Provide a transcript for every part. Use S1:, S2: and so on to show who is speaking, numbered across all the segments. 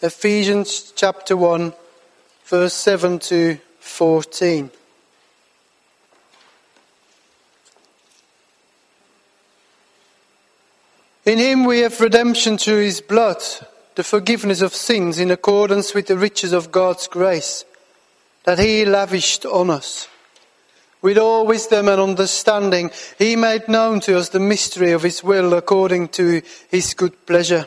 S1: Ephesians chapter 1, verse 7 to 14. In him we have redemption through his blood, the forgiveness of sins in accordance with the riches of God's grace that he lavished on us. With all wisdom and understanding, he made known to us the mystery of his will according to his good pleasure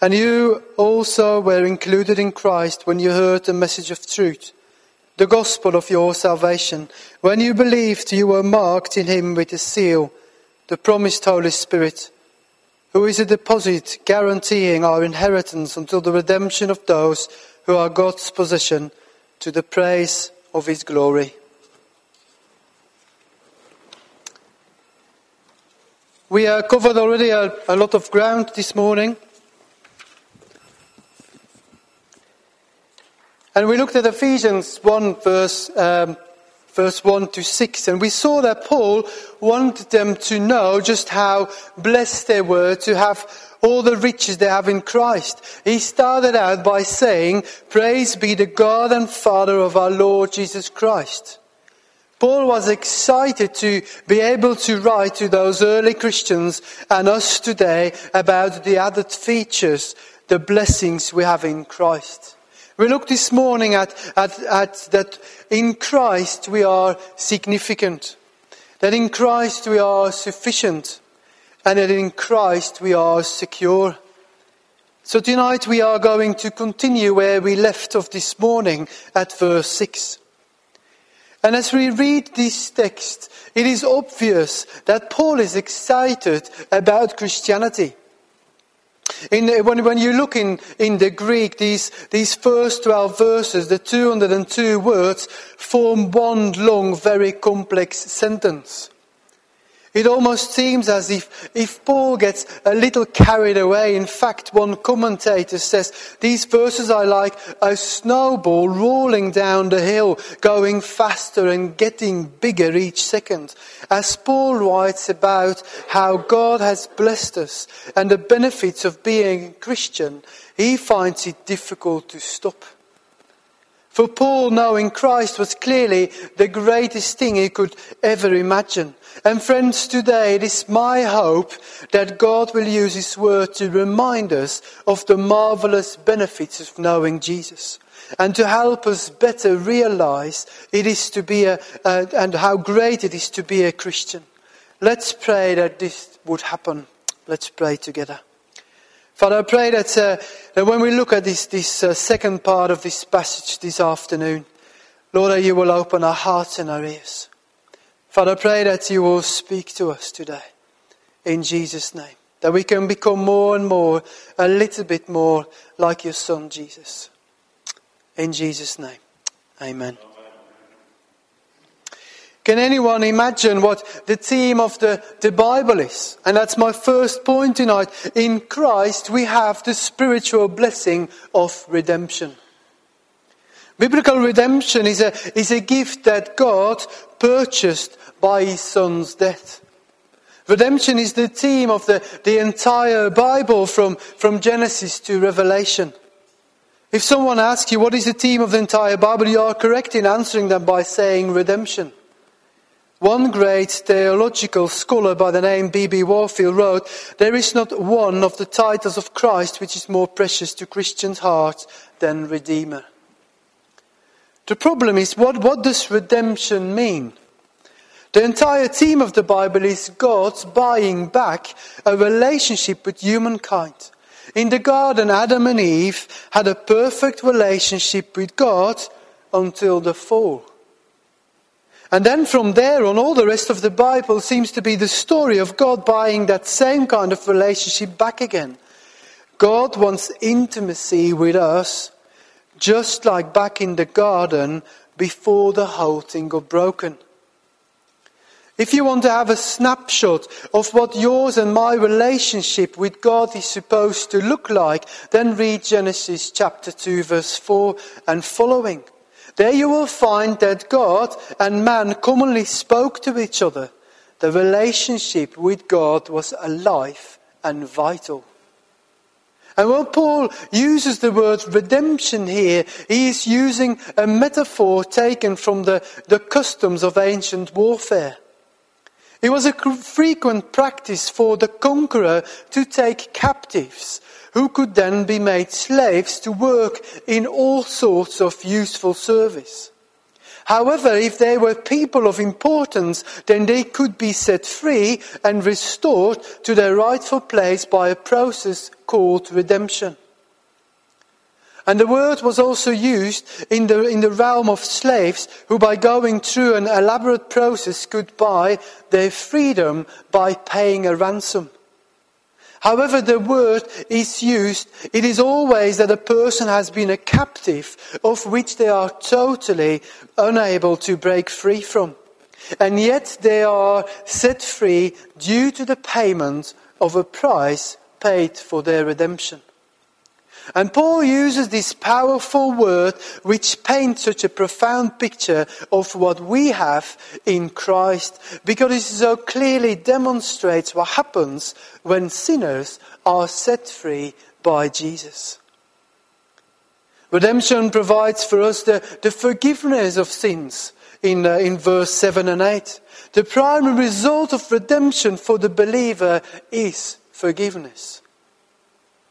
S1: And you also were included in Christ when you heard the message of truth, the gospel of your salvation. When you believed, you were marked in him with a seal, the promised Holy Spirit, who is a deposit guaranteeing our inheritance until the redemption of those who are God's possession to the praise of his glory. We have covered already a, a lot of ground this morning. And we looked at Ephesians 1, verse, um, verse 1 to 6, and we saw that Paul wanted them to know just how blessed they were to have all the riches they have in Christ. He started out by saying, Praise be the God and Father of our Lord Jesus Christ. Paul was excited to be able to write to those early Christians and us today about the added features, the blessings we have in Christ. We look this morning at, at, at that in Christ we are significant, that in Christ we are sufficient, and that in Christ we are secure. So tonight we are going to continue where we left off this morning at verse 6. And as we read this text, it is obvious that Paul is excited about Christianity. In, when, when you look in, in the Greek, these, these first 12 verses, the 202 words, form one long, very complex sentence. It almost seems as if, if Paul gets a little carried away. In fact, one commentator says these verses are like a snowball rolling down the hill, going faster and getting bigger each second. As Paul writes about how God has blessed us and the benefits of being Christian, he finds it difficult to stop. For Paul, knowing Christ was clearly the greatest thing he could ever imagine. And friends, today it is my hope that God will use His word to remind us of the marvelous benefits of knowing Jesus and to help us better realize it is to be a, and how great it is to be a Christian. Let's pray that this would happen. Let's pray together. Father, I pray that, uh, that when we look at this, this uh, second part of this passage this afternoon, Lord, that you will open our hearts and our ears. Father, I pray that you will speak to us today in Jesus' name. That we can become more and more, a little bit more like your Son, Jesus. In Jesus' name. Amen. Can anyone imagine what the theme of the, the Bible is? And that's my first point tonight. In Christ, we have the spiritual blessing of redemption. Biblical redemption is a, is a gift that God purchased by his son's death. Redemption is the theme of the, the entire Bible from, from Genesis to Revelation. If someone asks you what is the theme of the entire Bible, you are correct in answering them by saying redemption. One great theological scholar by the name B.B. Warfield wrote, There is not one of the titles of Christ which is more precious to Christians' hearts than Redeemer. The problem is, what, what does redemption mean? The entire theme of the Bible is God's buying back a relationship with humankind. In the garden, Adam and Eve had a perfect relationship with God until the fall. And then from there on, all the rest of the Bible seems to be the story of God buying that same kind of relationship back again. God wants intimacy with us. just like back in the garden before the whole thing got broken. If you want to have a snapshot of what yours and my relationship with God is supposed to look like, then read Genesis chapter 2 verse 4 and following. There you will find that God and man commonly spoke to each other. The relationship with God was alive and vital. And when Paul uses the word redemption here, he is using a metaphor taken from the, the customs of ancient warfare. It was a frequent practice for the conqueror to take captives who could then be made slaves to work in all sorts of useful service. However, if they were people of importance, then they could be set free and restored to their rightful place by a process called redemption. And the word was also used in the, in the realm of slaves who, by going through an elaborate process, could buy their freedom by paying a ransom. However, the word is used, it is always that a person has been a captive of which they are totally unable to break free from. And yet they are set free due to the payment of a price paid for their redemption. And Paul uses this powerful word which paints such a profound picture of what we have in Christ because it so clearly demonstrates what happens when sinners are set free by Jesus. Redemption provides for us the, the forgiveness of sins in, uh, in verse 7 and 8. The primary result of redemption for the believer is forgiveness.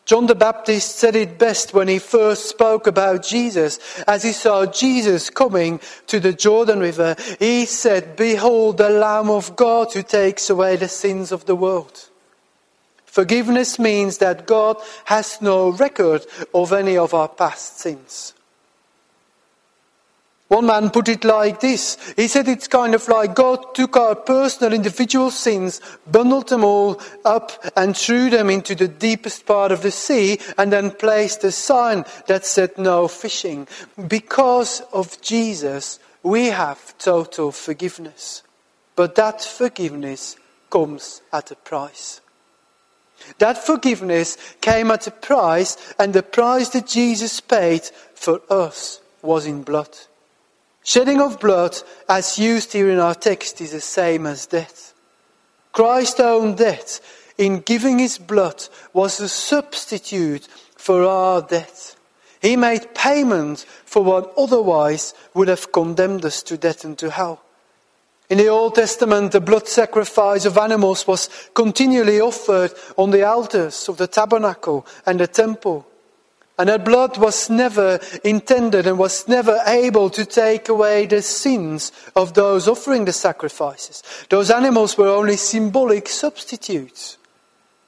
S1: John the Baptist said it best when he first spoke about Jesus. As he saw Jesus coming to the Jordan River, he said, Behold the Lamb of God who takes away the sins of the world. Forgiveness means that God has no record of any of our past sins. One man put it like this. He said it's kind of like God took our personal individual sins, bundled them all up and threw them into the deepest part of the sea and then placed a sign that said no fishing. Because of Jesus, we have total forgiveness. But that forgiveness comes at a price. That forgiveness came at a price and the price that Jesus paid for us was in blood. Shedding of blood, as used here in our text, is the same as death. Christ's own death, in giving his blood, was a substitute for our death. He made payment for what otherwise would have condemned us to death and to hell. In the Old Testament, the blood sacrifice of animals was continually offered on the altars of the tabernacle and the temple. And that blood was never intended and was never able to take away the sins of those offering the sacrifices. Those animals were only symbolic substitutes.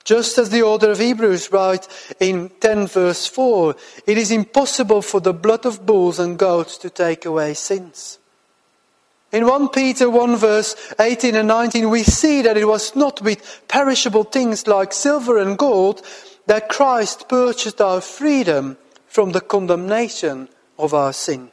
S1: Just as the author of Hebrews writes in 10 verse 4, it is impossible for the blood of bulls and goats to take away sins. In 1 Peter 1 verse 18 and 19, we see that it was not with perishable things like silver and gold that Christ purchased our freedom from the condemnation of our sin.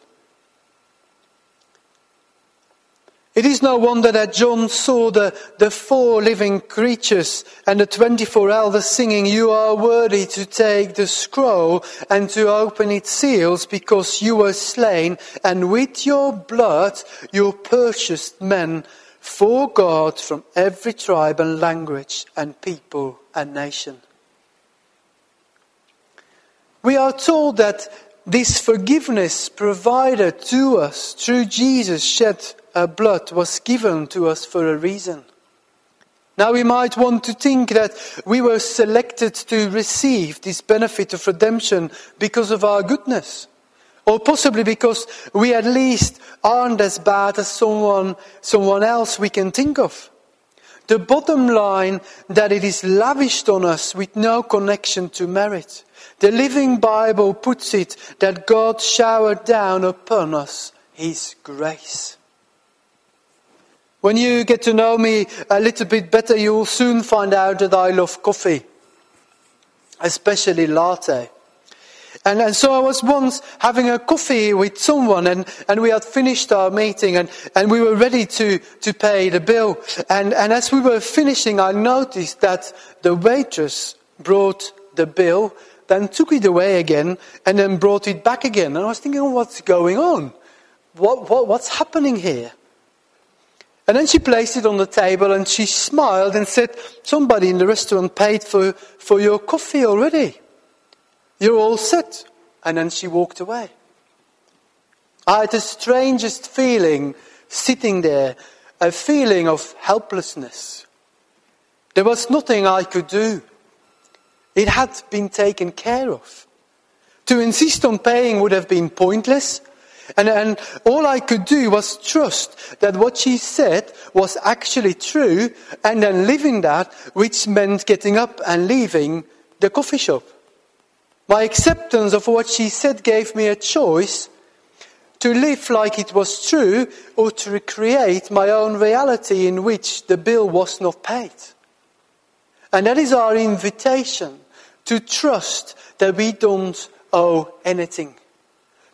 S1: It is no wonder that John saw the, the four living creatures and the 24 elders singing, You are worthy to take the scroll and to open its seals because you were slain and with your blood you purchased men for God from every tribe and language and people and nation. We are told that this forgiveness provided to us through Jesus' shed uh, blood was given to us for a reason. Now we might want to think that we were selected to receive this benefit of redemption because of our goodness. Or possibly because we at least aren't as bad as someone, someone else we can think of. The bottom line that it is lavished on us with no connection to merit. The Living Bible puts it that God showered down upon us His grace. When you get to know me a little bit better, you will soon find out that I love coffee, especially latte. And, and so I was once having a coffee with someone and, and we had finished our meeting and, and we were ready to, to pay the bill. And, and as we were finishing, I noticed that the waitress brought the bill, then took it away again and then brought it back again. And I was thinking, oh, what's going on? What, what, what's happening here? And then she placed it on the table and she smiled and said, somebody in the restaurant paid for, for your coffee already. You're all set. And then she walked away. I had the strangest feeling sitting there, a feeling of helplessness. There was nothing I could do. It had been taken care of. To insist on paying would have been pointless. And, and all I could do was trust that what she said was actually true and then living that, which meant getting up and leaving the coffee shop. My acceptance of what she said gave me a choice to live like it was true or to recreate my own reality in which the bill was not paid. And that is our invitation to trust that we don't owe anything.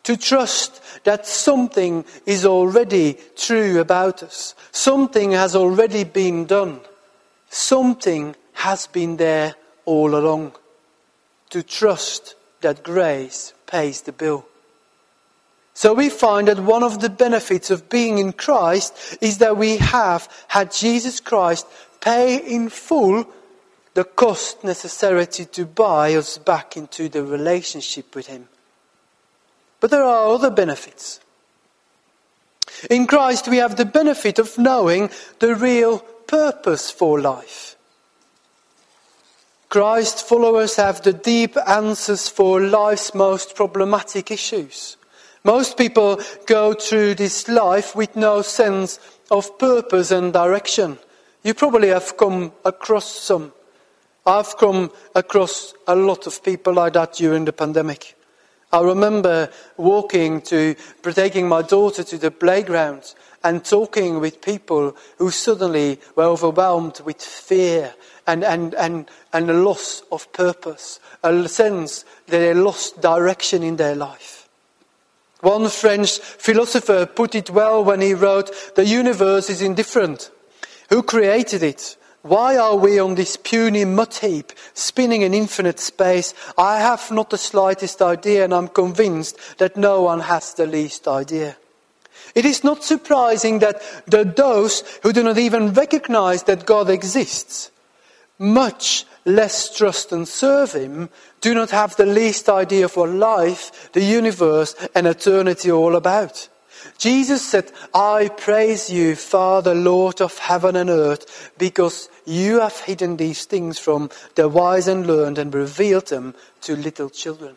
S1: To trust that something is already true about us. Something has already been done. Something has been there all along to trust that grace pays the bill. So we find that one of the benefits of being in Christ is that we have had Jesus Christ pay in full the cost necessary to buy us back into the relationship with Him. But there are other benefits. In Christ, we have the benefit of knowing the real purpose for life. Christ followers have the deep answers for life's most problematic issues. Most people go through this life with no sense of purpose and direction. You probably have come across some. I've come across a lot of people like that during the pandemic. I remember walking to, taking my daughter to the playground and talking with people who suddenly were overwhelmed with fear and, and, and, and a loss of purpose, a sense that they lost direction in their life. One French philosopher put it well when he wrote, The universe is indifferent. Who created it? Why are we on this puny mud heap, spinning in infinite space? I have not the slightest idea, and I'm convinced that no one has the least idea. It is not surprising that the, those who do not even recognize that God exists much less trust and serve Him, do not have the least idea of what life, the universe, and eternity are all about. Jesus said, I praise you, Father, Lord of heaven and earth, because you have hidden these things from the wise and learned and revealed them to little children.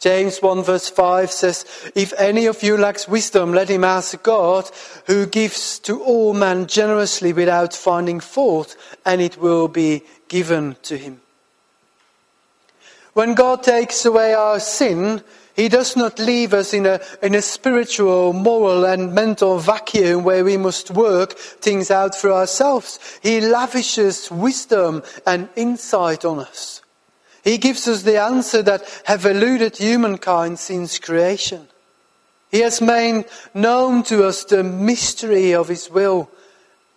S1: James 1 verse 5 says, If any of you lacks wisdom, let him ask God, who gives to all men generously without finding fault, and it will be given to him. When God takes away our sin, he does not leave us in a, in a spiritual, moral, and mental vacuum where we must work things out for ourselves. He lavishes wisdom and insight on us. He gives us the answer that have eluded humankind since creation. He has made known to us the mystery of his will.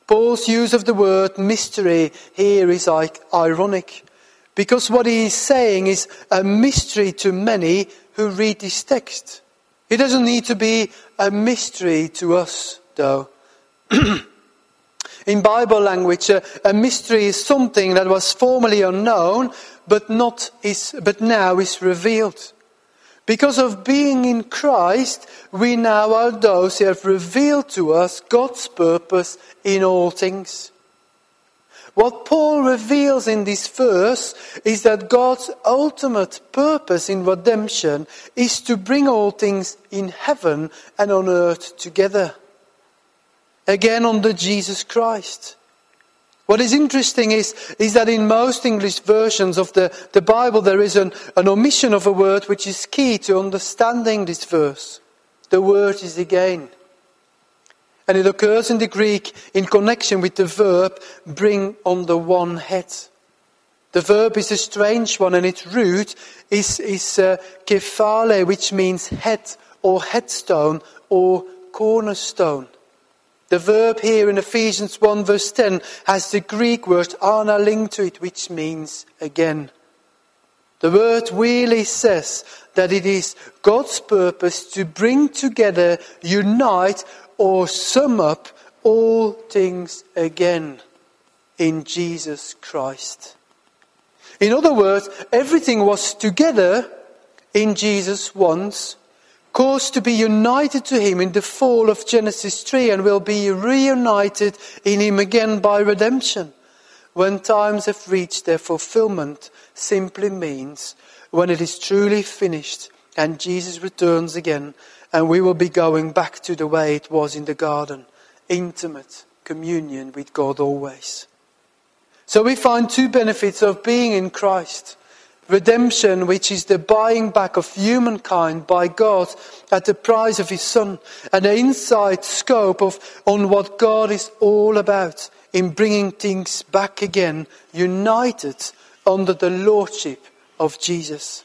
S1: Paul's use of the word mystery here is ironic because what he is saying is a mystery to many who read this text. It doesn't need to be a mystery to us, though. In Bible language, a, a, mystery is something that was formerly unknown, but not is, but now is revealed. Because of being in Christ, we now are those who have revealed to us God's purpose in all things. What Paul reveals in this verse is that God's ultimate purpose in redemption is to bring all things in heaven and on earth together again under Jesus Christ. What is interesting is, is that in most English versions of the, the Bible there is an, an omission of a word which is key to understanding this verse. The word is again. And it occurs in the Greek in connection with the verb bring on the one head. The verb is a strange one and its root is, is uh, kephale, which means head or headstone or cornerstone. The verb here in Ephesians 1 verse 10 has the Greek word ana linked to it, which means again. The word really says that it is God's purpose to bring together, unite, or sum up all things again in Jesus Christ. In other words, everything was together in Jesus once, caused to be united to Him in the fall of Genesis 3, and will be reunited in Him again by redemption. When times have reached their fulfillment, simply means when it is truly finished and Jesus returns again, and we will be going back to the way it was in the garden intimate communion with God always. So we find two benefits of being in Christ. Redemption, which is the buying back of humankind by God at the price of His Son, and the inside scope of on what God is all about in bringing things back again, united under the lordship of Jesus.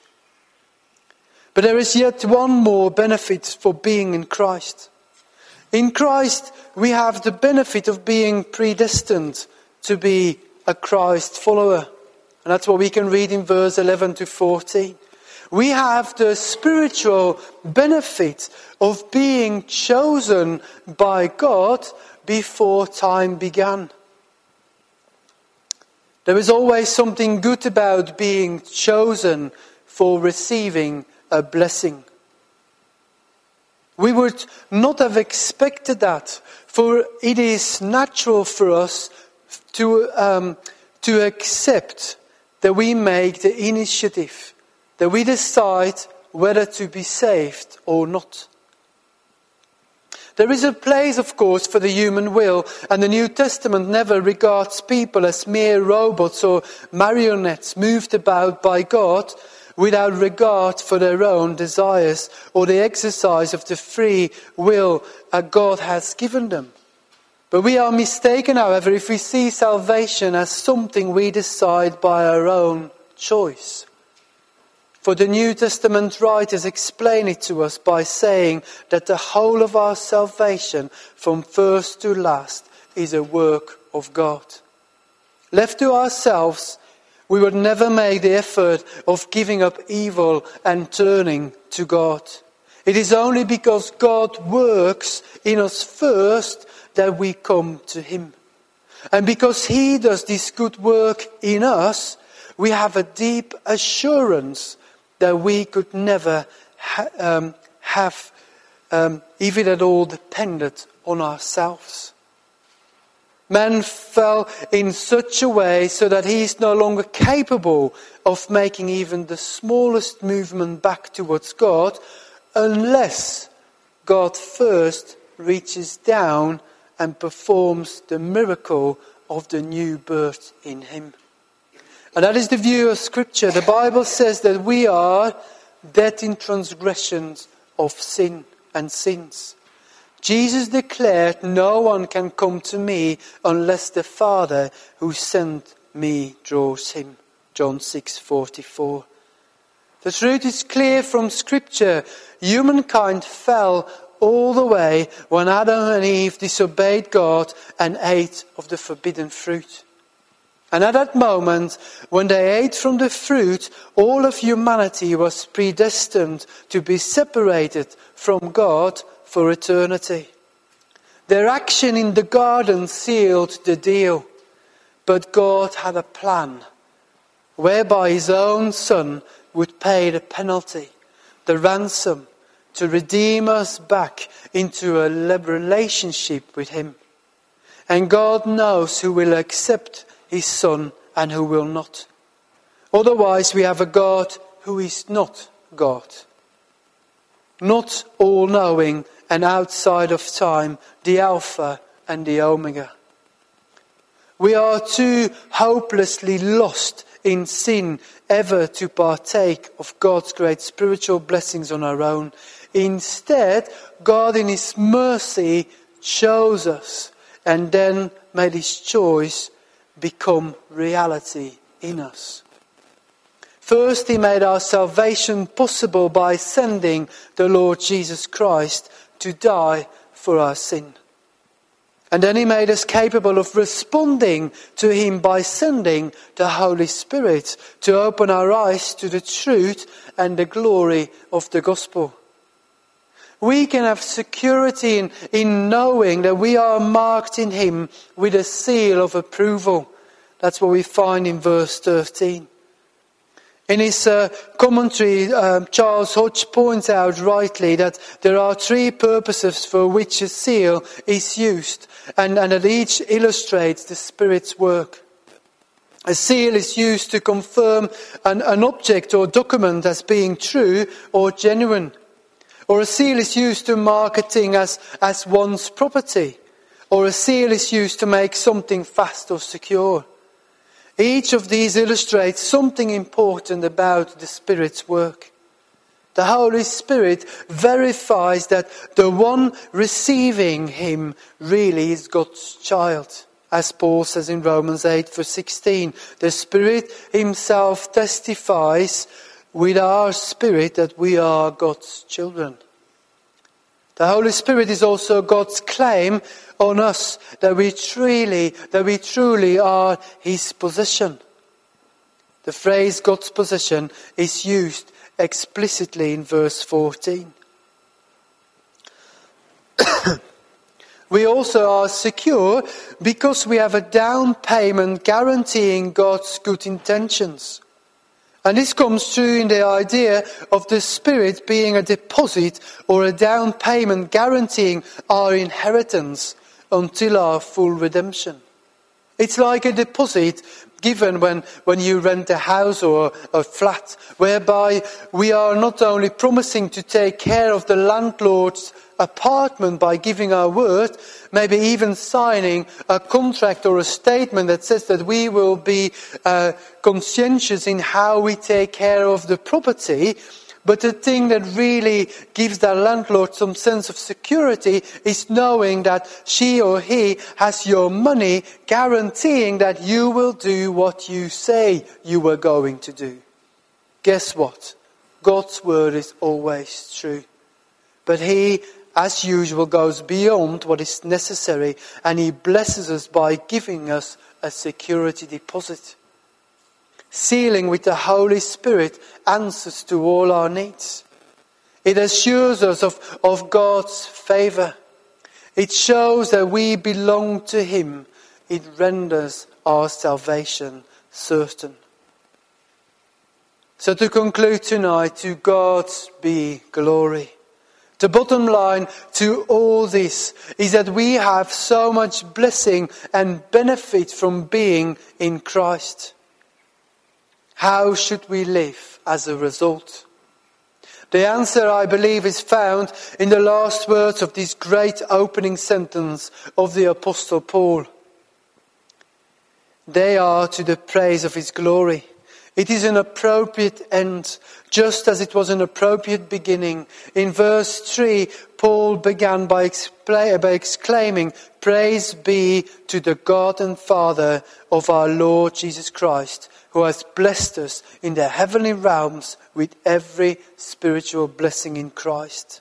S1: But there is yet one more benefit for being in Christ. In Christ, we have the benefit of being predestined to be a Christ follower. And that's what we can read in verse 11 to 14. We have the spiritual benefit of being chosen by God before time began. There is always something good about being chosen for receiving a blessing. We would not have expected that, for it is natural for us to, um, to accept that we make the initiative, that we decide whether to be saved or not. There is a place, of course, for the human will, and the New Testament never regards people as mere robots or marionettes moved about by God without regard for their own desires or the exercise of the free will that God has given them. But we are mistaken, however, if we see salvation as something we decide by our own choice. For the New Testament writers explain it to us by saying that the whole of our salvation, from first to last, is a work of God. Left to ourselves, we would never make the effort of giving up evil and turning to God. It is only because God works in us first that we come to Him. And because He does this good work in us, we have a deep assurance that we could never ha- um, have um, even at all depended on ourselves. Man fell in such a way so that he is no longer capable of making even the smallest movement back towards God unless God first reaches down and performs the miracle of the new birth in him. And that is the view of Scripture. The Bible says that we are dead in transgressions of sin and sins. Jesus declared, No one can come to me unless the Father who sent me draws him. John 6:44. The truth is clear from scripture. Humankind fell all the way when Adam and Eve disobeyed God and ate of the forbidden fruit. And at that moment, when they ate from the fruit, all of humanity was predestined to be separated from God for eternity. Their action in the garden sealed the deal, but God had a plan whereby his own son would pay the penalty, the ransom, to redeem us back into a relationship with him. And God knows who will accept his son and who will not. Otherwise, we have a God who is not God. Not all knowing and outside of time, the Alpha and the Omega. We are too hopelessly lost in sin ever to partake of God's great spiritual blessings on our own. Instead, God in His mercy chose us and then made His choice become reality in us. First, he made our salvation possible by sending the Lord Jesus Christ to die for our sin. And then he made us capable of responding to him by sending the Holy Spirit to open our eyes to the truth and the glory of the gospel. We can have security in, in knowing that we are marked in him with a seal of approval. That's what we find in verse 13. In his uh, commentary, uh, Charles Hodge points out rightly that there are three purposes for which a seal is used, and, and that each illustrates the Spirit's work. A seal is used to confirm an, an object or document as being true or genuine. Or a seal is used to marketing as, as one's property. Or a seal is used to make something fast or secure. Each of these illustrates something important about the Spirit's work. The Holy Spirit verifies that the one receiving Him really is God's child. As Paul says in Romans 8 verse 16, the Spirit Himself testifies with our spirit that we are God's children. The Holy Spirit is also God's claim on us that we truly, that we truly are His possession. The phrase God's possession is used explicitly in verse 14. we also are secure because we have a down payment guaranteeing God's good intentions. And this comes through in the idea of the Spirit being a deposit or a down payment guaranteeing our inheritance until our full redemption. It's like a deposit given when, when you rent a house or a flat, whereby we are not only promising to take care of the landlord's apartment by giving our word, maybe even signing a contract or a statement that says that we will be uh, conscientious in how we take care of the property, but the thing that really gives the landlord some sense of security is knowing that she or he has your money, guaranteeing that you will do what you say you were going to do. Guess what? God's word is always true. But he, as usual, goes beyond what is necessary and he blesses us by giving us a security deposit sealing with the Holy Spirit answers to all our needs. It assures us of, of God's favor. It shows that we belong to Him. It renders our salvation certain. So, to conclude tonight, to God be glory. The bottom line to all this is that we have so much blessing and benefit from being in Christ. How should we live as a result? The answer, I believe, is found in the last words of this great opening sentence of the Apostle Paul. They are to the praise of his glory. It is an appropriate end, just as it was an appropriate beginning. In verse 3, Paul began by, exclaiming, Praise be to the God and Father of our Lord Jesus Christ who has blessed us in the heavenly realms with every spiritual blessing in Christ.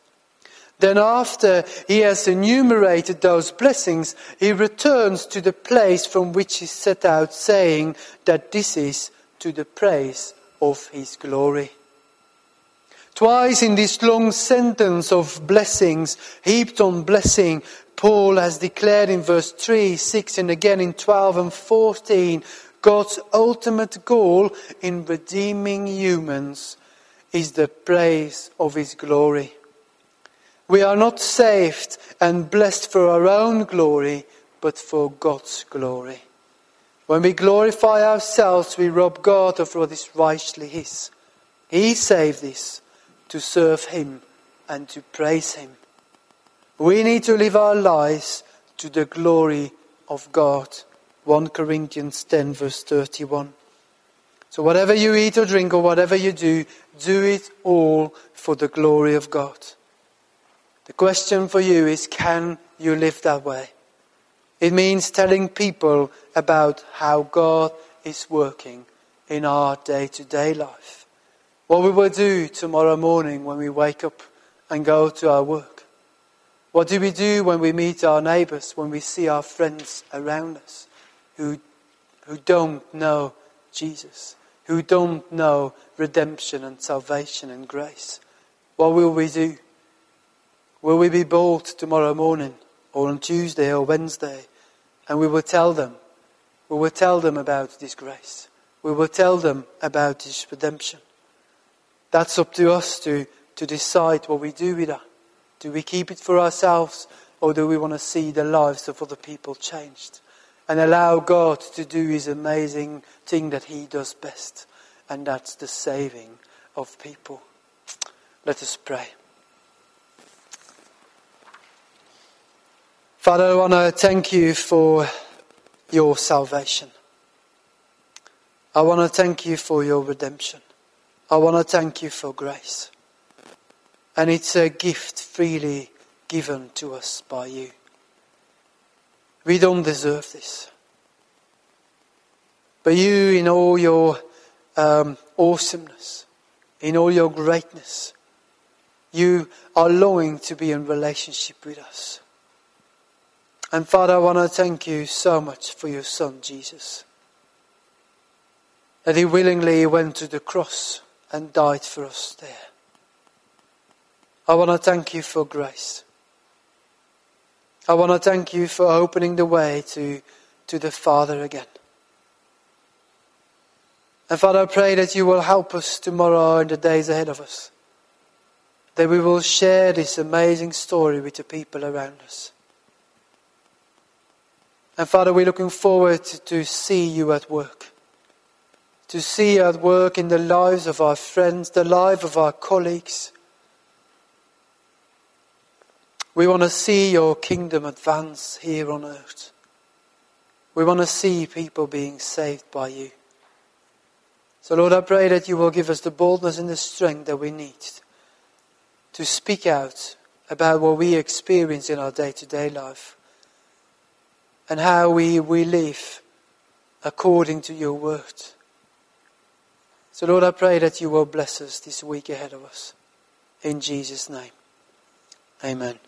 S1: Then, after he has enumerated those blessings, he returns to the place from which he set out, saying that this is to the praise of his glory. Twice in this long sentence of blessings, heaped on blessing, Paul has declared in verse 3, 6, and again in 12 and 14 God's ultimate goal in redeeming humans is the praise of His glory. We are not saved and blessed for our own glory, but for God's glory. When we glorify ourselves, we rob God of what is rightly His. He saved us to serve Him and to praise Him. We need to live our lives to the glory of God. 1 Corinthians 10, verse 31. So, whatever you eat or drink or whatever you do, do it all for the glory of God. The question for you is can you live that way? It means telling people about how God is working in our day to day life. What will we will do tomorrow morning when we wake up and go to our work. What do we do when we meet our neighbours, when we see our friends around us who, who don't know Jesus, who don't know redemption and salvation and grace? What will we do? Will we be bold tomorrow morning or on Tuesday or Wednesday and we will tell them, we will tell them about this grace. We will tell them about this redemption. That's up to us to, to decide what we do with that. Do we keep it for ourselves or do we want to see the lives of other people changed? And allow God to do his amazing thing that he does best. And that's the saving of people. Let us pray. Father, I want to thank you for your salvation. I want to thank you for your redemption. I want to thank you for grace. And it's a gift freely given to us by you. We don't deserve this. But you, in all your um, awesomeness, in all your greatness, you are longing to be in relationship with us. And Father, I want to thank you so much for your Son, Jesus. That he willingly went to the cross and died for us there. I want to thank you for grace. I want to thank you for opening the way to, to the Father again. And Father, I pray that you will help us tomorrow and the days ahead of us. That we will share this amazing story with the people around us. And Father, we're looking forward to see you at work. To see you at work in the lives of our friends, the life of our colleagues. We want to see your kingdom advance here on earth. We want to see people being saved by you. So, Lord, I pray that you will give us the boldness and the strength that we need to speak out about what we experience in our day to day life and how we, we live according to your word. So, Lord, I pray that you will bless us this week ahead of us. In Jesus' name. Amen.